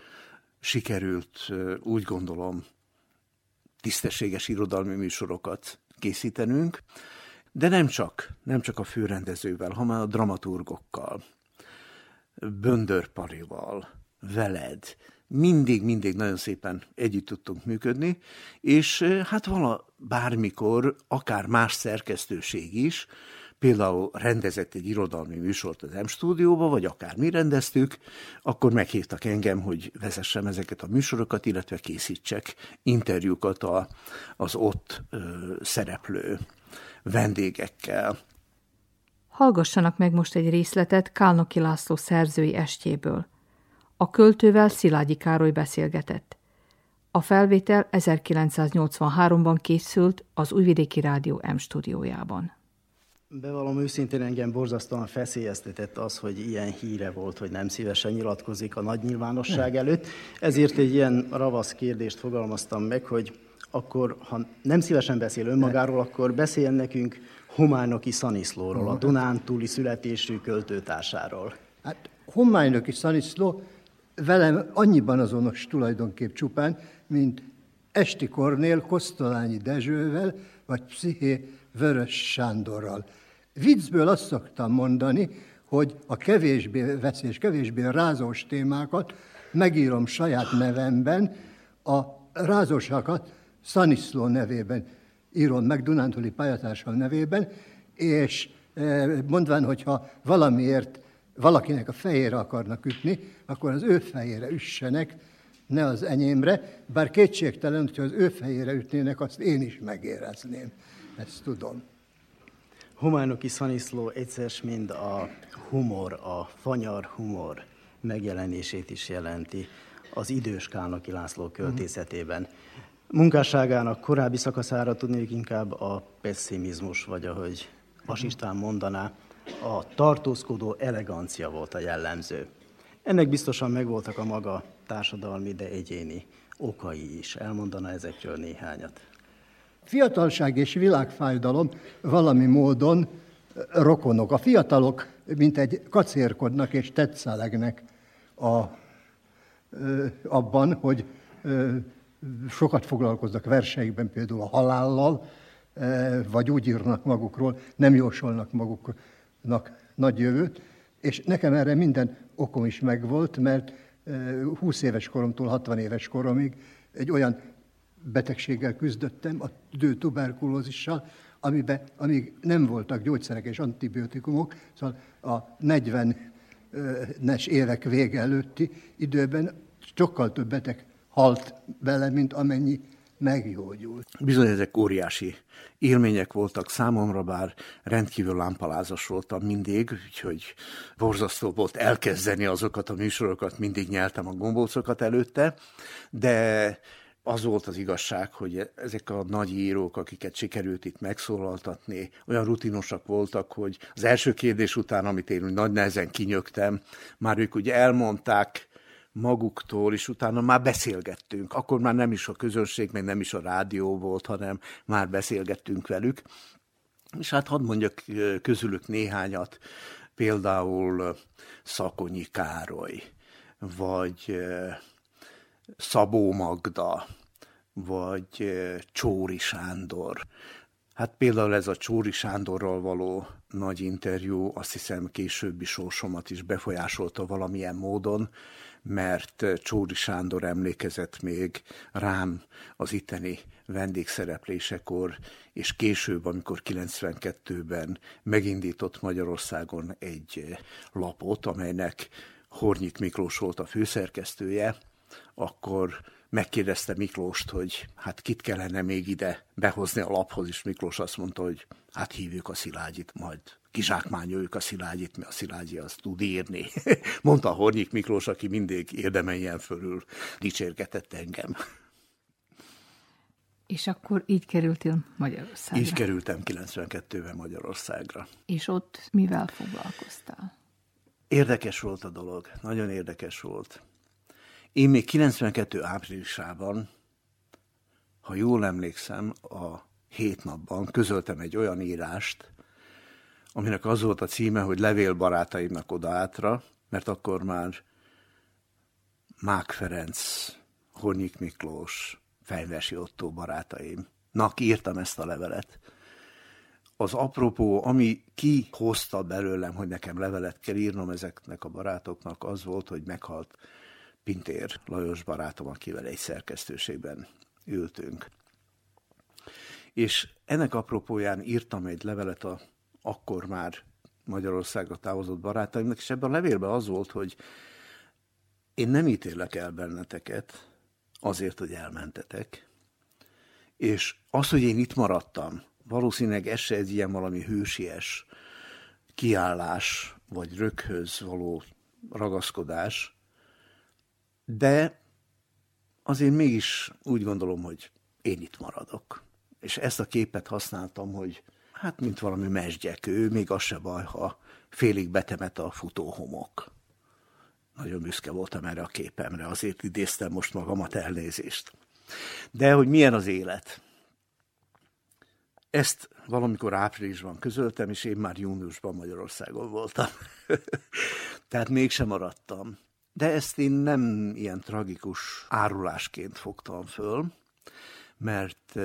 sikerült, úgy gondolom, tisztességes irodalmi műsorokat készítenünk, de nem csak, nem csak a főrendezővel, hanem a dramaturgokkal, Böndör veled, mindig-mindig nagyon szépen együtt tudtunk működni, és hát vala bármikor, akár más szerkesztőség is, például rendezett egy irodalmi műsort az M-stúdióba, vagy akár mi rendeztük, akkor meghívtak engem, hogy vezessem ezeket a műsorokat, illetve készítsek interjúkat a, az ott ö, szereplő vendégekkel. Hallgassanak meg most egy részletet Kálnoki László szerzői estjéből. A költővel Szilágyi Károly beszélgetett. A felvétel 1983-ban készült az Újvidéki Rádió M stúdiójában. Bevallom őszintén engem borzasztóan feszélyeztetett az, hogy ilyen híre volt, hogy nem szívesen nyilatkozik a nagy nyilvánosság előtt. Ezért egy ilyen ravasz kérdést fogalmaztam meg, hogy akkor, ha nem szívesen beszél önmagáról, akkor beszéljen nekünk Hománoki Szaniszlóról, a Dunán túli születésű költőtársáról. Hát Hománoki Szaniszló velem annyiban azonos tulajdonképp csupán, mint Esti Kornél Kosztolányi Dezsővel, vagy Psziché Vörös Sándorral. Viccből azt szoktam mondani, hogy a kevésbé veszélyes, kevésbé rázós témákat megírom saját nevemben, a rázosakat Szaniszló nevében írom meg, Dunántúli pályatársam nevében, és e, mondván, hogyha valamiért valakinek a fejére akarnak ütni, akkor az ő fejére üssenek, ne az enyémre, bár kétségtelen, hogyha az ő fejére ütnének, azt én is megérezném. Ezt tudom. Humánoki Szaniszló egyszer mind a humor, a fanyar humor megjelenését is jelenti az idős Kálnoki László költészetében. Munkásságának korábbi szakaszára tudnék inkább a pessimizmus, vagy ahogy Vas István mondaná, a tartózkodó elegancia volt a jellemző. Ennek biztosan megvoltak a maga társadalmi, de egyéni okai is. Elmondana ezekről néhányat. Fiatalság és világfájdalom valami módon rokonok. A fiatalok mint egy kacérkodnak és tetszelegnek a, ö, abban, hogy ö, sokat foglalkoznak verseikben például a halállal, vagy úgy írnak magukról, nem jósolnak maguknak nagy jövőt, és nekem erre minden okom is megvolt, mert 20 éves koromtól 60 éves koromig egy olyan betegséggel küzdöttem, a tuberkulózissal, amiben, amíg nem voltak gyógyszerek és antibiotikumok, szóval a 40-es évek vége előtti időben sokkal több beteg halt bele, mint amennyi meggyógyult. Bizony ezek óriási élmények voltak számomra, bár rendkívül lámpalázas voltam mindig, úgyhogy borzasztó volt elkezdeni azokat a műsorokat, mindig nyeltem a gombócokat előtte, de az volt az igazság, hogy ezek a nagy írók, akiket sikerült itt megszólaltatni, olyan rutinosak voltak, hogy az első kérdés után, amit én nagy nehezen kinyögtem, már ők ugye elmondták maguktól, és utána már beszélgettünk. Akkor már nem is a közönség, meg nem is a rádió volt, hanem már beszélgettünk velük. És hát hadd mondjak közülük néhányat, például Szakonyi Károly, vagy Szabó Magda, vagy Csóri Sándor. Hát például ez a Csóri Sándorral való nagy interjú azt hiszem későbbi sorsomat is befolyásolta valamilyen módon, mert Csóri Sándor emlékezett még rám az itteni vendégszereplésekor, és később, amikor 92-ben megindított Magyarországon egy lapot, amelynek Hornyik Miklós volt a főszerkesztője, akkor megkérdezte Miklóst, hogy hát kit kellene még ide behozni a laphoz, és Miklós azt mondta, hogy hát hívjuk a Szilágyit, majd kizsákmányoljuk a Szilágyit, mert a Szilágyi azt tud írni. Mondta Hornyik Miklós, aki mindig érdemeljen fölül dicsérgetett engem. És akkor így kerültél Magyarországra? Így kerültem 92-ben Magyarországra. És ott mivel foglalkoztál? Érdekes volt a dolog, nagyon érdekes volt. Én még 92 áprilisában, ha jól emlékszem, a hét napban közöltem egy olyan írást, aminek az volt a címe, hogy levél barátaimnak oda átra, mert akkor már Mák Ferenc, Hornyik Miklós, Fejvesi Ottó barátaimnak írtam ezt a levelet. Az apropó, ami kihozta belőlem, hogy nekem levelet kell írnom ezeknek a barátoknak, az volt, hogy meghalt Pintér Lajos barátom, akivel egy szerkesztőségben ültünk. És ennek apropóján írtam egy levelet a akkor már Magyarországra távozott barátaimnak, és ebben a levélben az volt, hogy én nem ítélek el benneteket azért, hogy elmentetek, és az, hogy én itt maradtam, valószínűleg ez se egy ilyen valami hősies kiállás, vagy röghöz való ragaszkodás, de azért mégis úgy gondolom, hogy én itt maradok. És ezt a képet használtam, hogy hát mint valami mesgyekő, még az se baj, ha félig betemet a futóhomok. Nagyon büszke voltam erre a képemre, azért idéztem most magamat elnézést. De hogy milyen az élet? Ezt valamikor áprilisban közöltem, és én már júniusban Magyarországon voltam. Tehát mégsem maradtam. De ezt én nem ilyen tragikus árulásként fogtam föl, mert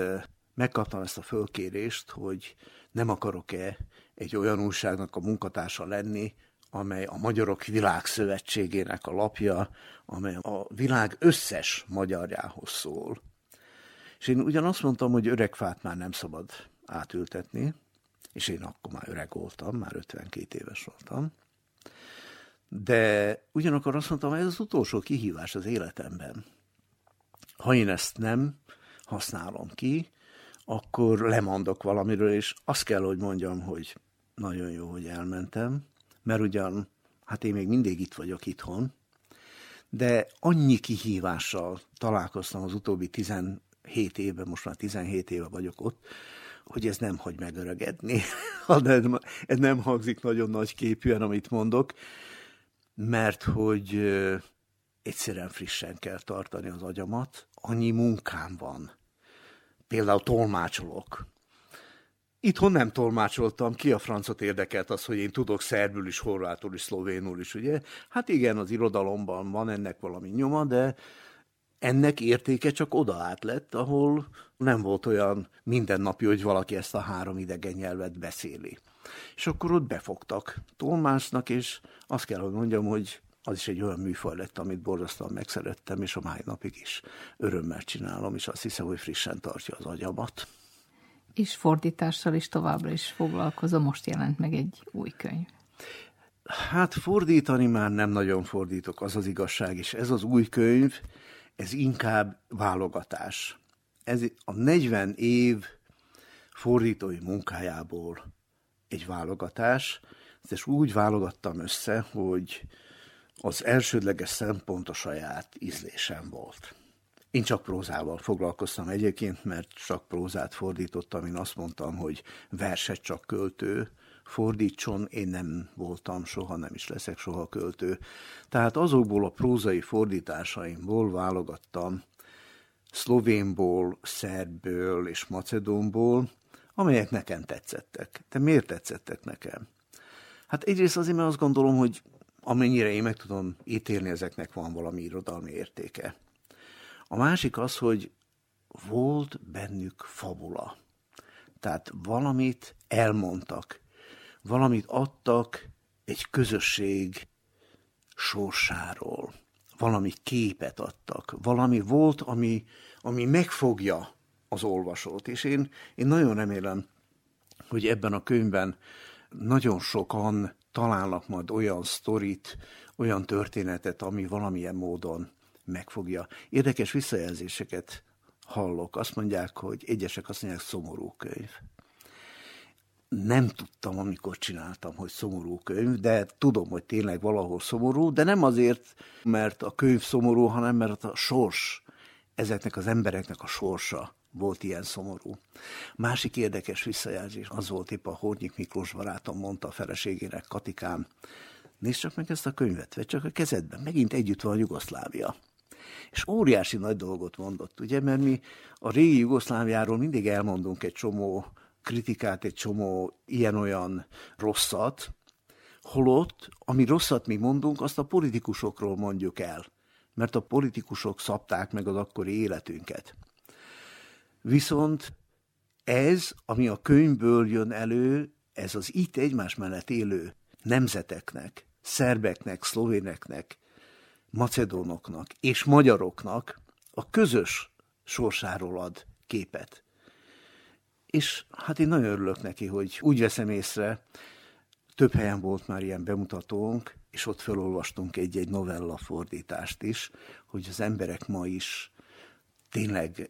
megkaptam ezt a fölkérést, hogy nem akarok-e egy olyan újságnak a munkatársa lenni, amely a Magyarok Világszövetségének a lapja, amely a világ összes magyarjához szól. És én ugyan azt mondtam, hogy öreg fát már nem szabad átültetni, és én akkor már öreg voltam, már 52 éves voltam, de ugyanakkor azt mondtam, hogy ez az utolsó kihívás az életemben. Ha én ezt nem használom ki, akkor lemondok valamiről, és azt kell, hogy mondjam, hogy nagyon jó, hogy elmentem, mert ugyan, hát én még mindig itt vagyok itthon, de annyi kihívással találkoztam az utóbbi 17 évben, most már 17 éve vagyok ott, hogy ez nem hagy megöregedni. nem, ez nem hangzik nagyon nagy képűen, amit mondok, mert hogy egyszerűen frissen kell tartani az agyamat, annyi munkám van. Például tolmácsolok. Itthon nem tolmácsoltam, ki a francot érdekelt az, hogy én tudok szerbül is, horvátul is, szlovénul is, ugye? Hát igen, az irodalomban van ennek valami nyoma, de ennek értéke csak oda át lett, ahol nem volt olyan mindennapi, hogy valaki ezt a három idegen nyelvet beszéli. És akkor ott befogtak tolmácsnak, és azt kell, hogy mondjam, hogy az is egy olyan műfaj lett, amit borzasztóan megszerettem, és a mai napig is örömmel csinálom, és azt hiszem, hogy frissen tartja az agyamat. És fordítással is továbbra is foglalkozom, most jelent meg egy új könyv. Hát fordítani már nem nagyon fordítok, az az igazság, és ez az új könyv, ez inkább válogatás. Ez a 40 év fordítói munkájából egy válogatás, és úgy válogattam össze, hogy az elsődleges szempont a saját ízlésem volt. Én csak prózával foglalkoztam egyébként, mert csak prózát fordítottam. Én azt mondtam, hogy verset csak költő fordítson. Én nem voltam soha, nem is leszek soha költő. Tehát azokból a prózai fordításaimból válogattam szlovénból, szerbből és macedónból, amelyek nekem tetszettek. De miért tetszettek nekem? Hát egyrészt azért, mert azt gondolom, hogy amennyire én meg tudom ítélni, ezeknek van valami irodalmi értéke. A másik az, hogy volt bennük fabula. Tehát valamit elmondtak, valamit adtak egy közösség sorsáról, valami képet adtak, valami volt, ami, ami megfogja az olvasót. És én, én nagyon remélem, hogy ebben a könyvben nagyon sokan találnak majd olyan sztorit, olyan történetet, ami valamilyen módon megfogja. Érdekes visszajelzéseket hallok. Azt mondják, hogy egyesek azt mondják, szomorú könyv. Nem tudtam, amikor csináltam, hogy szomorú könyv, de tudom, hogy tényleg valahol szomorú, de nem azért, mert a könyv szomorú, hanem mert a sors, ezeknek az embereknek a sorsa volt ilyen szomorú. Másik érdekes visszajelzés az volt épp a Hornyik Miklós barátom mondta a feleségének, Katikám, nézd csak meg ezt a könyvet, vedd csak a kezedben, megint együtt van a Jugoszlávia. És óriási nagy dolgot mondott, ugye, mert mi a régi Jugoszláviáról mindig elmondunk egy csomó kritikát, egy csomó ilyen-olyan rosszat, holott, ami rosszat mi mondunk, azt a politikusokról mondjuk el, mert a politikusok szabták meg az akkori életünket. Viszont ez, ami a könyvből jön elő, ez az itt egymás mellett élő nemzeteknek, szerbeknek, szlovéneknek, macedónoknak és magyaroknak a közös sorsáról ad képet. És hát én nagyon örülök neki, hogy úgy veszem észre, több helyen volt már ilyen bemutatónk, és ott felolvastunk egy-egy novella fordítást is, hogy az emberek ma is tényleg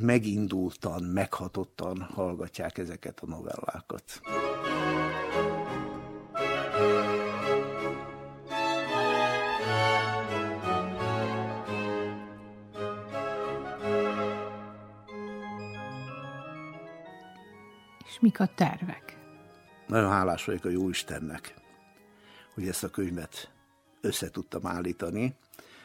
megindultan, meghatottan hallgatják ezeket a novellákat. És mik a tervek? Nagyon hálás vagyok a Jóistennek, hogy ezt a könyvet össze tudtam állítani,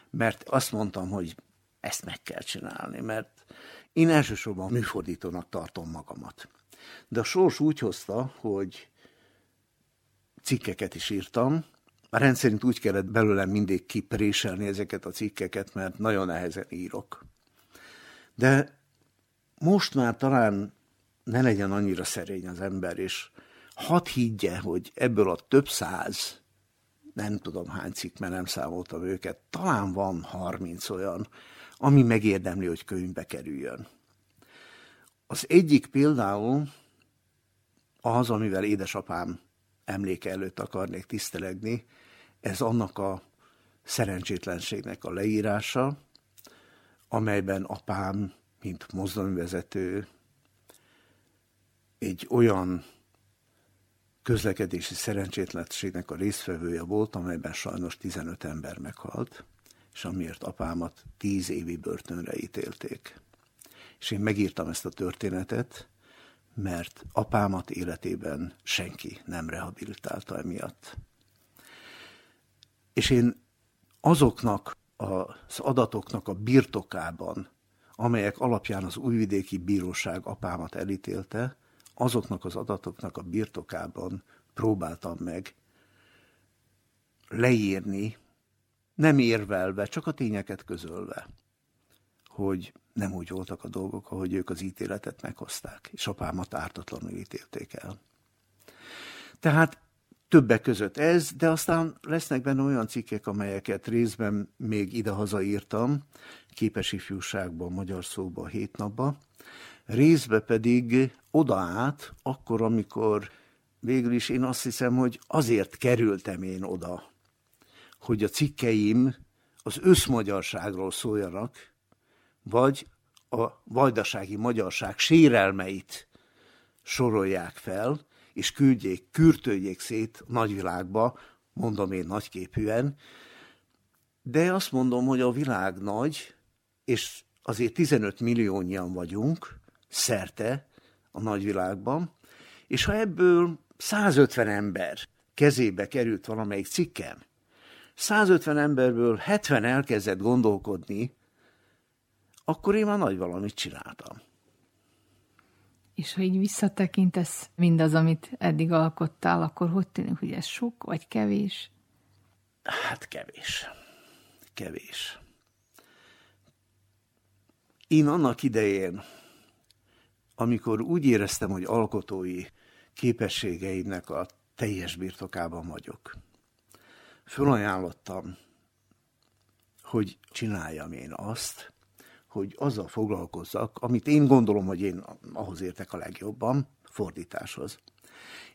mert azt mondtam, hogy ezt meg kell csinálni, mert én elsősorban műfordítónak tartom magamat. De a sors úgy hozta, hogy cikkeket is írtam, rendszerint úgy kellett belőlem mindig kipréselni ezeket a cikkeket, mert nagyon nehezen írok. De most már talán ne legyen annyira szerény az ember, és hadd higgye, hogy ebből a több száz, nem tudom hány cikk, mert nem számoltam őket, talán van harminc olyan, ami megérdemli, hogy könyvbe kerüljön. Az egyik például az, amivel édesapám emléke előtt akarnék tisztelegni, ez annak a szerencsétlenségnek a leírása, amelyben apám, mint mozdonyvezető, egy olyan közlekedési szerencsétlenségnek a résztvevője volt, amelyben sajnos 15 ember meghalt, és amiért apámat 10 évi börtönre ítélték. És én megírtam ezt a történetet, mert apámat életében senki nem rehabilitálta emiatt. És én azoknak az adatoknak a birtokában, amelyek alapján az újvidéki bíróság apámat elítélte, azoknak az adatoknak a birtokában próbáltam meg leírni, nem érvelve, csak a tényeket közölve, hogy nem úgy voltak a dolgok, ahogy ők az ítéletet meghozták, és apámat ártatlanul ítélték el. Tehát többek között ez, de aztán lesznek benne olyan cikkek, amelyeket részben még idehaza írtam, képes ifjúságban, magyar szóban, hét napba, részbe pedig oda át, akkor, amikor végül is én azt hiszem, hogy azért kerültem én oda, hogy a cikkeim az összmagyarságról szóljanak, vagy a vajdasági magyarság sérelmeit sorolják fel, és küldjék, kürtöljék szét a nagyvilágba, mondom én nagyképűen, de azt mondom, hogy a világ nagy, és azért 15 milliónyian vagyunk szerte a nagyvilágban, és ha ebből 150 ember kezébe került valamelyik cikkem, 150 emberből 70 elkezdett gondolkodni akkor én már nagy valamit csináltam. És ha így visszatekintesz mindaz, amit eddig alkottál, akkor hogy tűnik, hogy ez sok vagy kevés? Hát kevés. Kevés. Én annak idején, amikor úgy éreztem, hogy alkotói képességeimnek a teljes birtokában vagyok, fölajánlottam, hogy csináljam én azt, hogy azzal foglalkozzak, amit én gondolom, hogy én ahhoz értek a legjobban, fordításhoz.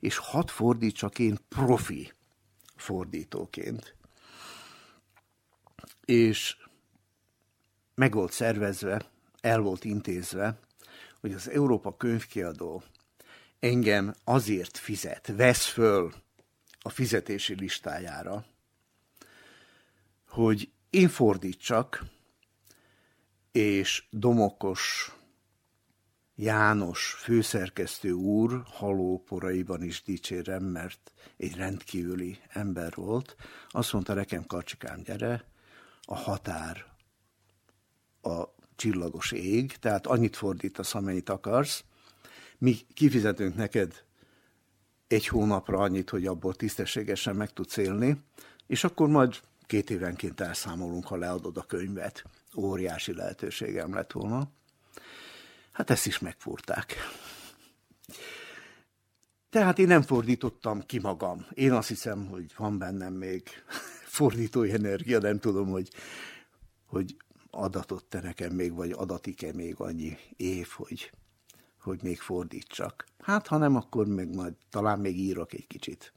És hat fordítsak én profi fordítóként. És meg volt szervezve, el volt intézve, hogy az Európa könyvkiadó engem azért fizet, vesz föl a fizetési listájára, hogy én fordítsak és Domokos János főszerkesztő úr halóporaiban is dicsérem, mert egy rendkívüli ember volt. Azt mondta nekem, Karcsikám, gyere, a határ a csillagos ég, tehát annyit fordítasz, amennyit akarsz. Mi kifizetünk neked egy hónapra annyit, hogy abból tisztességesen meg tudsz élni, és akkor majd két évenként elszámolunk, ha leadod a könyvet óriási lehetőségem lett volna. Hát ezt is megfúrták. Tehát én nem fordítottam ki magam. Én azt hiszem, hogy van bennem még fordítói energia, nem tudom, hogy, hogy adatot te nekem még, vagy adatik-e még annyi év, hogy, hogy még fordítsak. Hát, ha nem, akkor még majd talán még írok egy kicsit.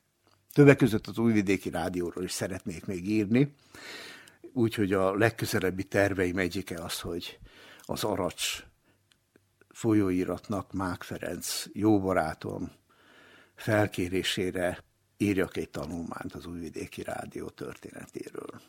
Többek között az újvidéki rádióról is szeretnék még írni, Úgyhogy a legközelebbi terveim egyike az, hogy az Aracs folyóiratnak Mák Ferenc, jó barátom felkérésére írjak egy tanulmányt az Újvidéki Rádió történetéről.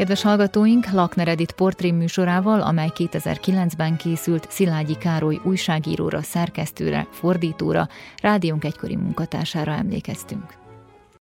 Kedves hallgatóink, Lakner Edith portrém műsorával, amely 2009-ben készült Szilágyi Károly újságíróra, szerkesztőre, fordítóra, rádiónk egykori munkatársára emlékeztünk.